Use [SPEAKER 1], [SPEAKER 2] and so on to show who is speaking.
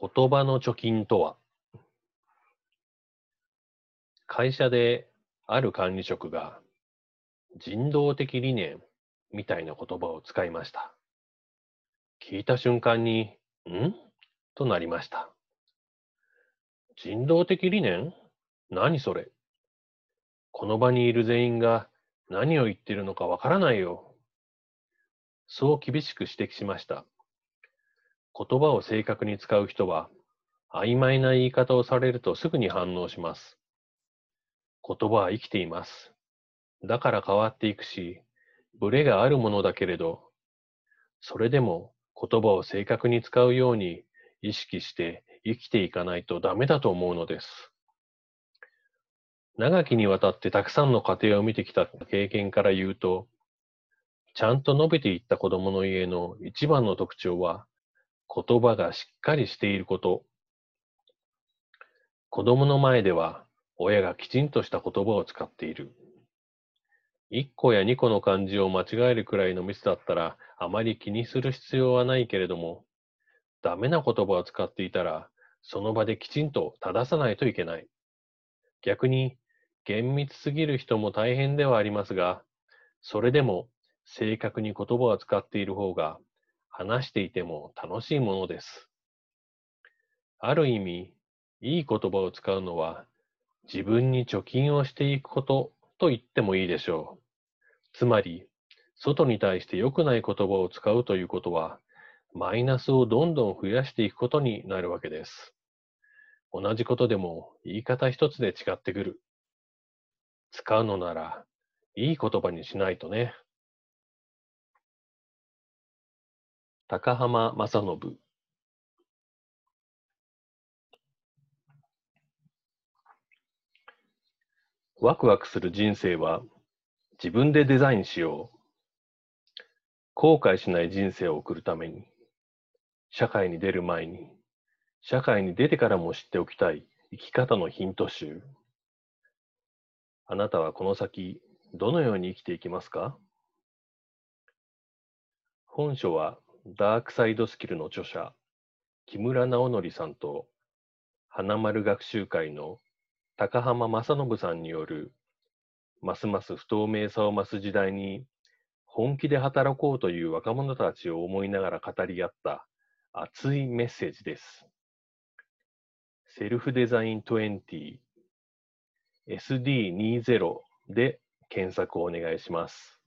[SPEAKER 1] 言葉の貯金とは？会社である管理職が人道的理念みたいな言葉を使いました。聞いた瞬間に、ん？となりました。人道的理念？何それ？この場にいる全員が何を言ってるのかわからないよ。そう厳しく指摘しました。言葉を正確に使う人は、曖昧な言い方をされるとすぐに反応します。言葉は生きています。だから変わっていくし、ブレがあるものだけれど、それでも言葉を正確に使うように意識して生きていかないとダメだと思うのです。長きにわたってたくさんの家庭を見てきた経験から言うと、ちゃんと述べていった子供の家の一番の特徴は、言葉がしっかりしていること。子供の前では、親がきちんとした言葉を使っている。1個や2個の漢字を間違えるくらいのミスだったら、あまり気にする必要はないけれども、ダメな言葉を使っていたら、その場できちんと正さないといけない。逆に、厳密すぎる人も大変ではありますが、それでも正確に言葉を使っている方が、話していても楽しいものです。ある意味、いい言葉を使うのは、自分に貯金をしていくことと言ってもいいでしょう。つまり、外に対して良くない言葉を使うということは、マイナスをどんどん増やしていくことになるわけです。同じことでも言い方一つで違ってくる。使うのなら、いい言葉にしないとね。高浜正信。ワクワクする人生は自分でデザインしよう。後悔しない人生を送るために、社会に出る前に、社会に出てからも知っておきたい。生き方のヒント集。あなたはこの先、どのように生きていきますか？本書は、ダークサイドスキルの著者、木村直則さんと、花丸学習会の高浜正信さんによる、ますます不透明さを増す時代に、本気で働こうという若者たちを思いながら語り合った熱いメッセージです。セルフデザイン20 SD20 で検索をお願いします。